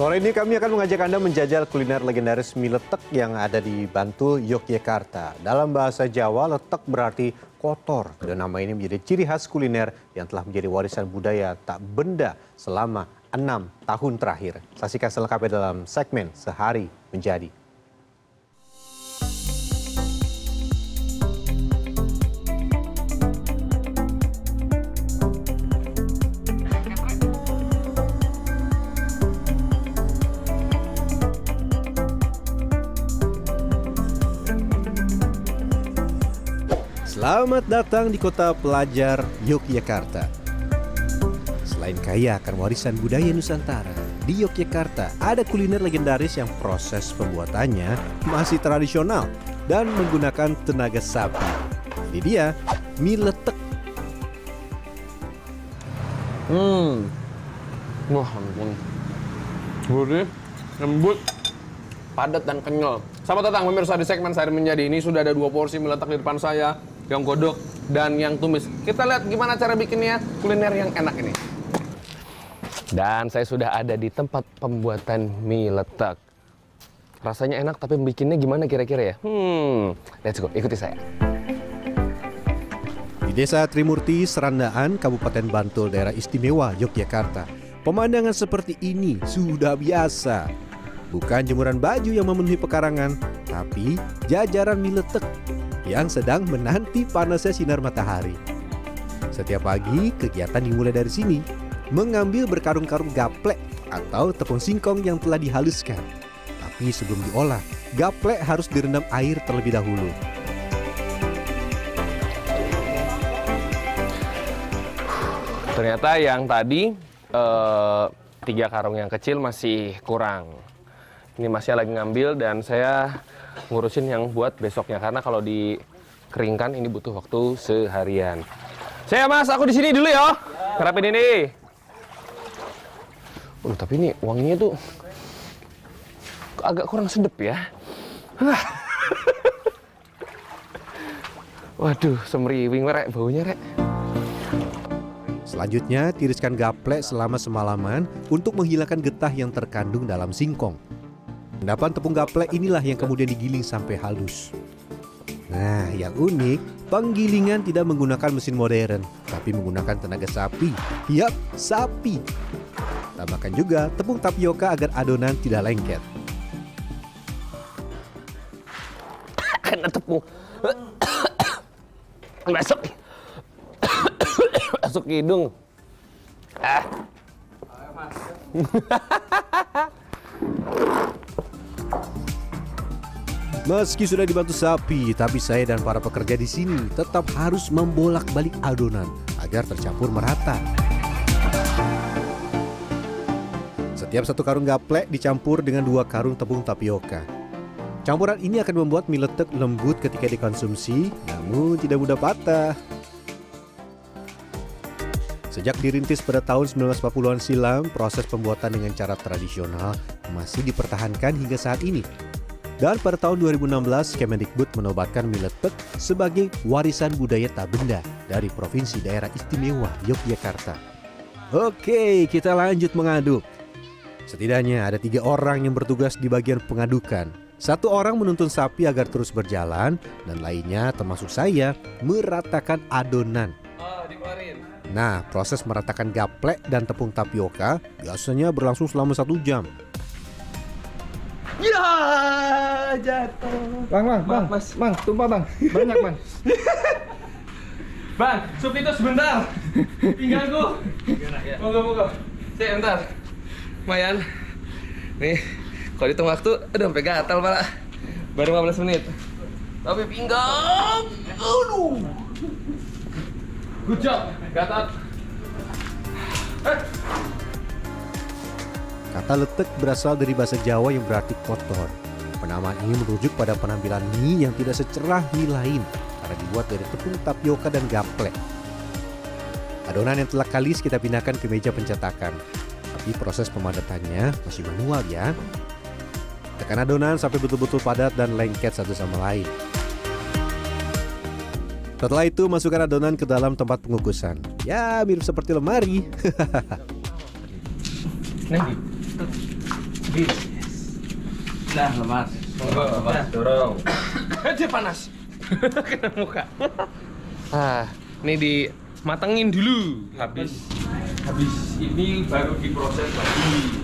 Sore ini kami akan mengajak Anda menjajal kuliner legendaris mie letek yang ada di Bantul, Yogyakarta. Dalam bahasa Jawa, letek berarti kotor. Dan nama ini menjadi ciri khas kuliner yang telah menjadi warisan budaya tak benda selama enam tahun terakhir. Saksikan selengkapnya dalam segmen Sehari Menjadi. Selamat datang di kota pelajar Yogyakarta. Selain kaya akan warisan budaya Nusantara, di Yogyakarta ada kuliner legendaris yang proses pembuatannya masih tradisional dan menggunakan tenaga sapi. Ini dia mie letek. Hmm. Wah, ampun. Gurih, lembut, padat dan kenyal. Selamat datang pemirsa di segmen Sehari Menjadi. Ini sudah ada dua porsi mie letek di depan saya, yang godok dan yang tumis. Kita lihat gimana cara bikinnya kuliner yang enak ini. Dan saya sudah ada di tempat pembuatan mie letek. Rasanya enak tapi bikinnya gimana kira-kira ya? Hmm, let's go, ikuti saya. Di Desa Trimurti, Serandaan, Kabupaten Bantul, daerah istimewa Yogyakarta. Pemandangan seperti ini sudah biasa. Bukan jemuran baju yang memenuhi pekarangan, tapi jajaran mie letek yang sedang menanti panasnya sinar matahari. Setiap pagi, kegiatan dimulai dari sini, mengambil berkarung-karung gaplek atau tepung singkong yang telah dihaluskan. Tapi sebelum diolah, gaplek harus direndam air terlebih dahulu. Ternyata yang tadi eh, tiga karung yang kecil masih kurang. Ini masih lagi ngambil dan saya ngurusin yang buat besoknya karena kalau dikeringkan ini butuh waktu seharian. Saya Mas, aku di sini dulu ya. Kerapin ini. Uh, tapi ini wanginya tuh agak kurang sedep ya. Waduh, semriwing rek baunya rek. Selanjutnya, tiriskan gaplek selama semalaman untuk menghilangkan getah yang terkandung dalam singkong. Endapan tepung gaplek inilah yang kemudian digiling sampai halus. Nah, yang unik, penggilingan tidak menggunakan mesin modern, tapi menggunakan tenaga sapi. Yap, sapi. Tambahkan juga tepung tapioka agar adonan tidak lengket. Kena tepung. Masuk. Masuk hidung. Ah. Meski sudah dibantu sapi, tapi saya dan para pekerja di sini tetap harus membolak-balik adonan agar tercampur merata. Setiap satu karung gaplek dicampur dengan dua karung tepung tapioka. Campuran ini akan membuat mie letek lembut ketika dikonsumsi, namun tidak mudah patah. Sejak dirintis pada tahun 1940-an silam, proses pembuatan dengan cara tradisional masih dipertahankan hingga saat ini. Dan pada tahun 2016, Kemendikbud menobatkan mie letek sebagai warisan budaya tak benda dari Provinsi Daerah Istimewa Yogyakarta. Oke, kita lanjut mengaduk. Setidaknya ada tiga orang yang bertugas di bagian pengadukan. Satu orang menuntun sapi agar terus berjalan, dan lainnya termasuk saya meratakan adonan. Oh, dikeluarin. Nah, proses meratakan gaplek dan tepung tapioka biasanya berlangsung selama satu jam. Ya, jatuh. Bang, bang, bang, Mas. bang, tumpah bang, banyak bang. Bang, sup itu sebentar. Pinggangku. Moga, moga. Saya bentar. Lumayan. Nih, kalau hitung waktu, udah sampai gatal, Pak. Baru 15 menit. Tapi pinggang. Aduh. Good job, Gatot. Eh, Kata letek berasal dari bahasa Jawa yang berarti kotor. Penamaan ini merujuk pada penampilan mie yang tidak secerah mie lain karena dibuat dari tepung tapioka dan gaplek. Adonan yang telah kalis kita pindahkan ke meja pencetakan. Tapi proses pemadatannya masih manual ya. Tekan adonan sampai betul-betul padat dan lengket satu sama lain. Setelah itu masukkan adonan ke dalam tempat pengukusan. Ya mirip seperti lemari. Nih. Dah lemas. Monggo, lemas dorong. Aja panas. Kena muka. ah, ini dimatengin dulu. Habis habis ini baru diproses lagi.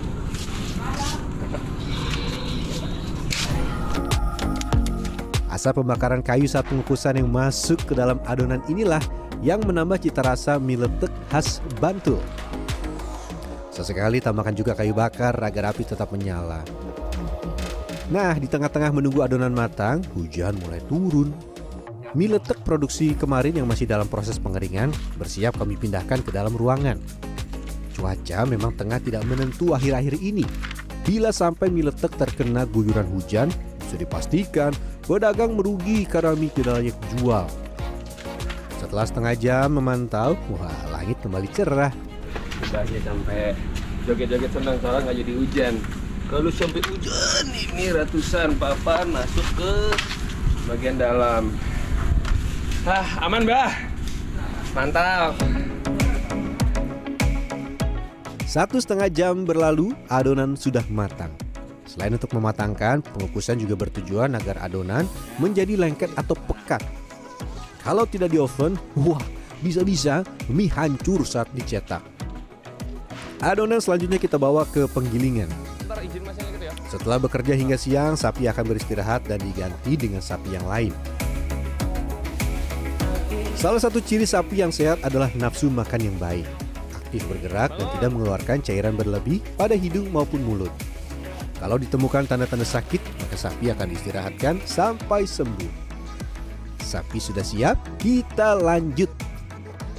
Asap pembakaran kayu saat pengukusan yang masuk ke dalam adonan inilah yang menambah cita rasa mie letek khas Bantul. Sesekali tambahkan juga kayu bakar agar api tetap menyala. Nah, di tengah-tengah menunggu adonan matang, hujan mulai turun. Mie letek produksi kemarin yang masih dalam proses pengeringan bersiap kami pindahkan ke dalam ruangan. Cuaca memang tengah tidak menentu akhir-akhir ini. Bila sampai mie letek terkena guyuran hujan, bisa dipastikan pedagang merugi karena mie tidak layak jual. Setelah setengah jam memantau, wah langit kembali cerah. Udahnya sampai joget-joget senang soalnya nggak jadi hujan. Kalau sampai hujan ini ratusan papan masuk ke bagian dalam. Ah, aman, Mbah. Mantap. Satu setengah jam berlalu, adonan sudah matang. Selain untuk mematangkan, pengukusan juga bertujuan agar adonan menjadi lengket atau pekat. Kalau tidak di oven, wah bisa-bisa mie hancur saat dicetak. Adonan selanjutnya kita bawa ke penggilingan. Ya. Setelah bekerja hingga siang, sapi akan beristirahat dan diganti dengan sapi yang lain. Salah satu ciri sapi yang sehat adalah nafsu makan yang baik, aktif bergerak dan tidak mengeluarkan cairan berlebih pada hidung maupun mulut. Kalau ditemukan tanda-tanda sakit, maka sapi akan diistirahatkan sampai sembuh. Sapi sudah siap, kita lanjut.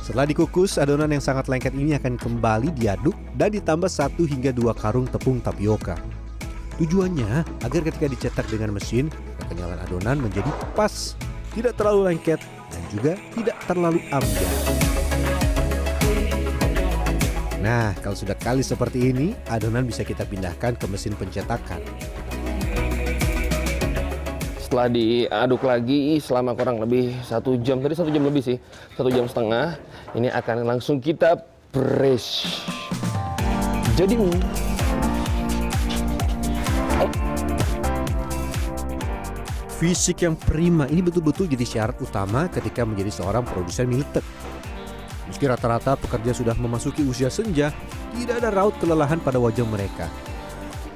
Setelah dikukus, adonan yang sangat lengket ini akan kembali diaduk dan ditambah satu hingga dua karung tepung tapioka. Tujuannya agar ketika dicetak dengan mesin, kekenyalan adonan menjadi pas, tidak terlalu lengket, dan juga tidak terlalu ambiar. Nah, kalau sudah kali seperti ini, adonan bisa kita pindahkan ke mesin pencetakan. Setelah diaduk lagi selama kurang lebih satu jam, tadi satu jam lebih sih, satu jam setengah, ini akan langsung kita press. Jadi Fisik yang prima ini betul-betul jadi syarat utama ketika menjadi seorang produsen mie letek. Meski rata-rata pekerja sudah memasuki usia senja, tidak ada raut kelelahan pada wajah mereka.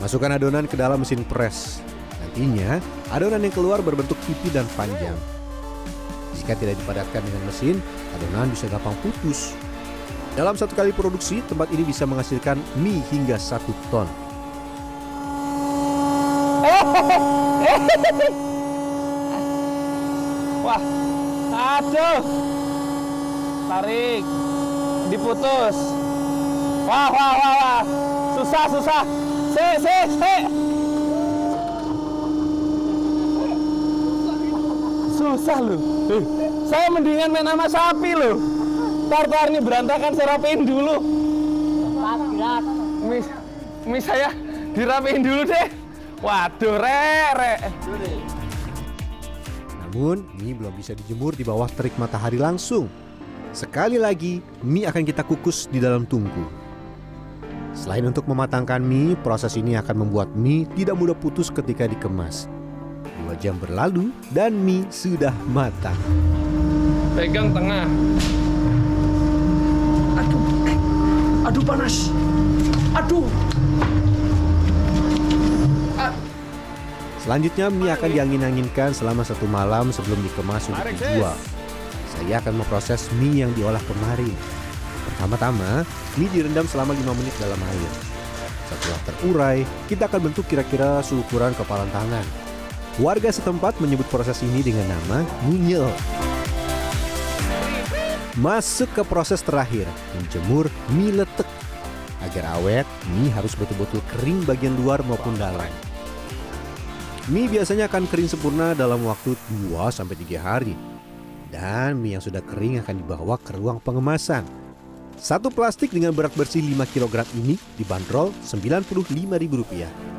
Masukkan adonan ke dalam mesin pres. Nantinya, adonan yang keluar berbentuk pipi dan panjang. Jika tidak dipadatkan dengan mesin, adonan bisa gampang putus. Dalam satu kali produksi, tempat ini bisa menghasilkan mie hingga satu ton. Wah, aduh. Tarik. Diputus. Wah, wah, wah, wah. Susah, susah. Si, si, si. Susah loh. Saya mendingan main sama sapi loh. Tar, tar, ini berantakan saya rapiin dulu. Mie, mie saya dirapiin dulu deh. Waduh, rek. Namun, mie belum bisa dijemur di bawah terik matahari langsung. Sekali lagi, mie akan kita kukus di dalam tungku. Selain untuk mematangkan mie, proses ini akan membuat mie tidak mudah putus ketika dikemas. Jam berlalu dan mie sudah matang. Pegang tengah. Aduh, eh, aduh panas. Aduh. Selanjutnya mie akan diangin-anginkan selama satu malam sebelum dikemas untuk dijual. Saya akan memproses mie yang diolah kemarin. Pertama-tama, mie direndam selama 5 menit dalam air. Setelah terurai, kita akan bentuk kira-kira seukuran kepalan tangan. Warga setempat menyebut proses ini dengan nama ngunyel. Masuk ke proses terakhir, menjemur mie letek. Agar awet, mie harus betul-betul kering bagian luar maupun dalam. Mie biasanya akan kering sempurna dalam waktu 2-3 hari. Dan mie yang sudah kering akan dibawa ke ruang pengemasan. Satu plastik dengan berat bersih 5 kg ini dibanderol Rp95.000.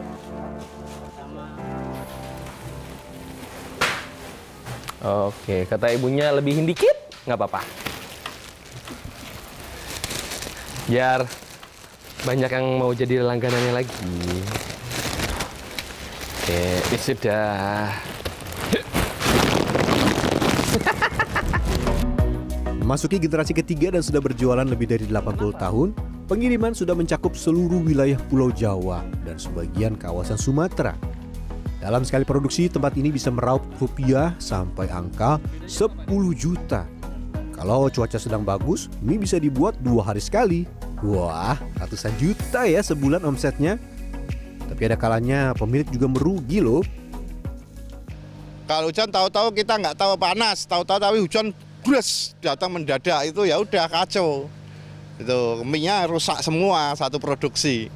Oke, kata ibunya lebihin dikit, nggak apa-apa. Biar banyak yang mau jadi langganannya lagi. Oke, ini sudah. Memasuki generasi ketiga dan sudah berjualan lebih dari 80 tahun, pengiriman sudah mencakup seluruh wilayah Pulau Jawa dan sebagian kawasan Sumatera. Dalam sekali produksi, tempat ini bisa meraup rupiah sampai angka 10 juta. Kalau cuaca sedang bagus, mie bisa dibuat dua hari sekali. Wah, ratusan juta ya sebulan omsetnya. Tapi ada kalanya pemilik juga merugi loh. Kalau hujan tahu-tahu kita nggak tahu panas, tahu-tahu tapi hujan bres datang mendadak itu ya udah kacau. Itu mie-nya rusak semua satu produksi.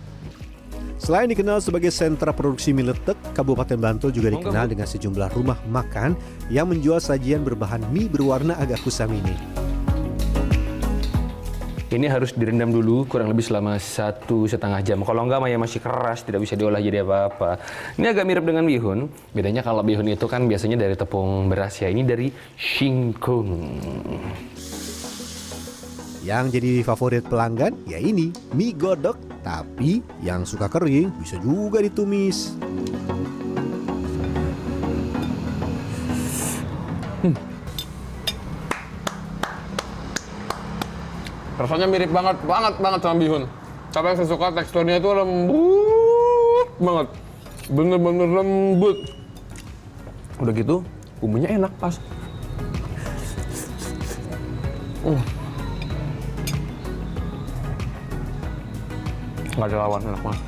Selain dikenal sebagai sentra produksi mie letek, Kabupaten Bantul juga dikenal dengan sejumlah rumah makan yang menjual sajian berbahan mie berwarna agak kusam ini. Ini harus direndam dulu kurang lebih selama satu setengah jam. Kalau enggak maya masih keras, tidak bisa diolah jadi apa-apa. Ini agak mirip dengan bihun. Bedanya kalau bihun itu kan biasanya dari tepung beras ya. Ini dari singkong. Yang jadi favorit pelanggan ya ini mie godok, tapi yang suka kering bisa juga ditumis. Rasanya mirip banget, banget, banget sama bihun. Tapi yang saya suka teksturnya itu lembut banget. Bener-bener lembut. Udah gitu, bumbunya enak pas. Uh. Nggak ada lawan, enak banget.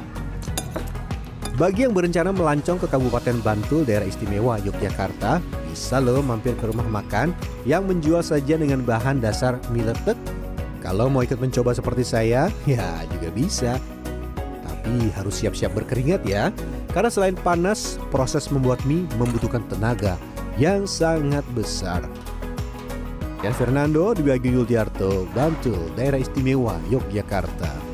Bagi yang berencana melancong ke Kabupaten Bantul, daerah istimewa Yogyakarta, bisa loh mampir ke rumah makan yang menjual sajian dengan bahan dasar mie letek. Kalau mau ikut mencoba seperti saya, ya juga bisa. Tapi harus siap-siap berkeringat ya, karena selain panas, proses membuat mie membutuhkan tenaga yang sangat besar. Yan Fernando di Bagu Yuldiarto, Bantul, daerah istimewa Yogyakarta.